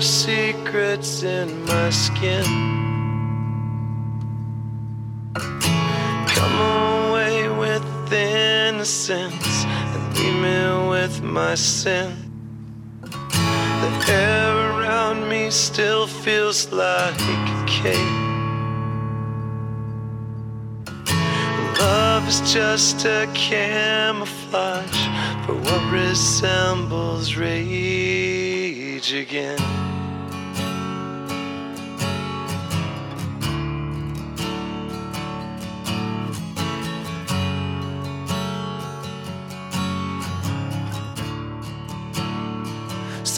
secrets in my skin. Come away with innocence and leave me with my sin. The air around me still feels like a cave. Love is just a camouflage for what resembles rage again.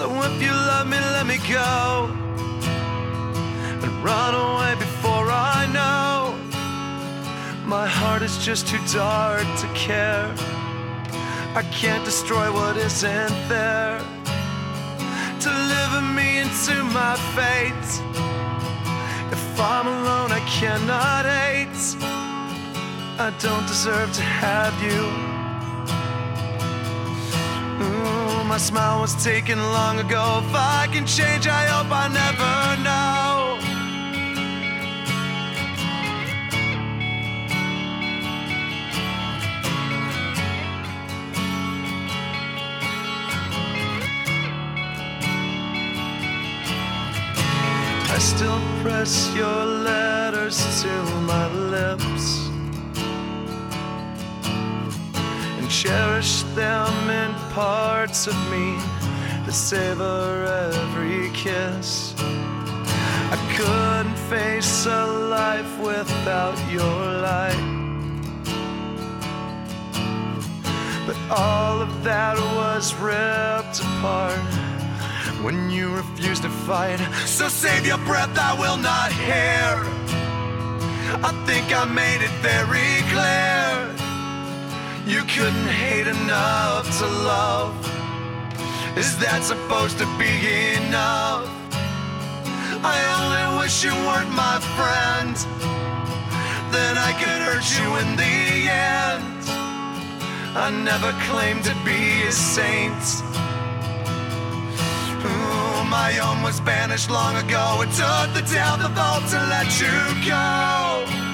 So if you love me, let me go and run away before I know. My heart is just too dark to care. I can't destroy what isn't there. Deliver me into my fate. If I'm alone, I cannot hate. I don't deserve to have you. Ooh, my smile was taken long ago. If I can change, I hope I never know. I still press your letters to my lips cherish them in parts of me that savor every kiss. I couldn't face a life without your light. But all of that was ripped apart when you refused to fight. So save your breath, I will not hear. I think I made it very clear. You couldn't hate enough to love. Is that supposed to be enough? I only wish you weren't my friend. Then I could hurt you in the end. I never claimed to be a saint. Ooh, my own was banished long ago. It took the death of all to let you go.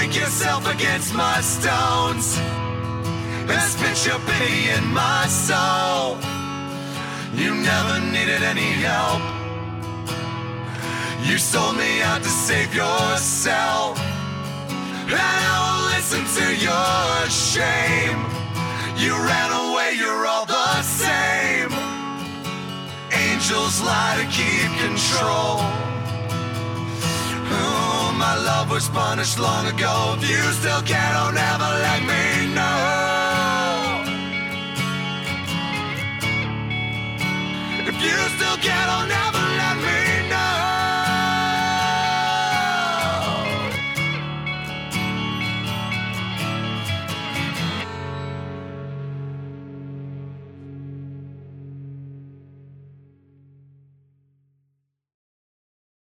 Break yourself against my stones and spit your pity in my soul. You never needed any help. You sold me out to save yourself. And I will listen to your shame. You ran away, you're all the same. Angels lie to keep control. Was punished long ago. If you still care, don't ever let me know.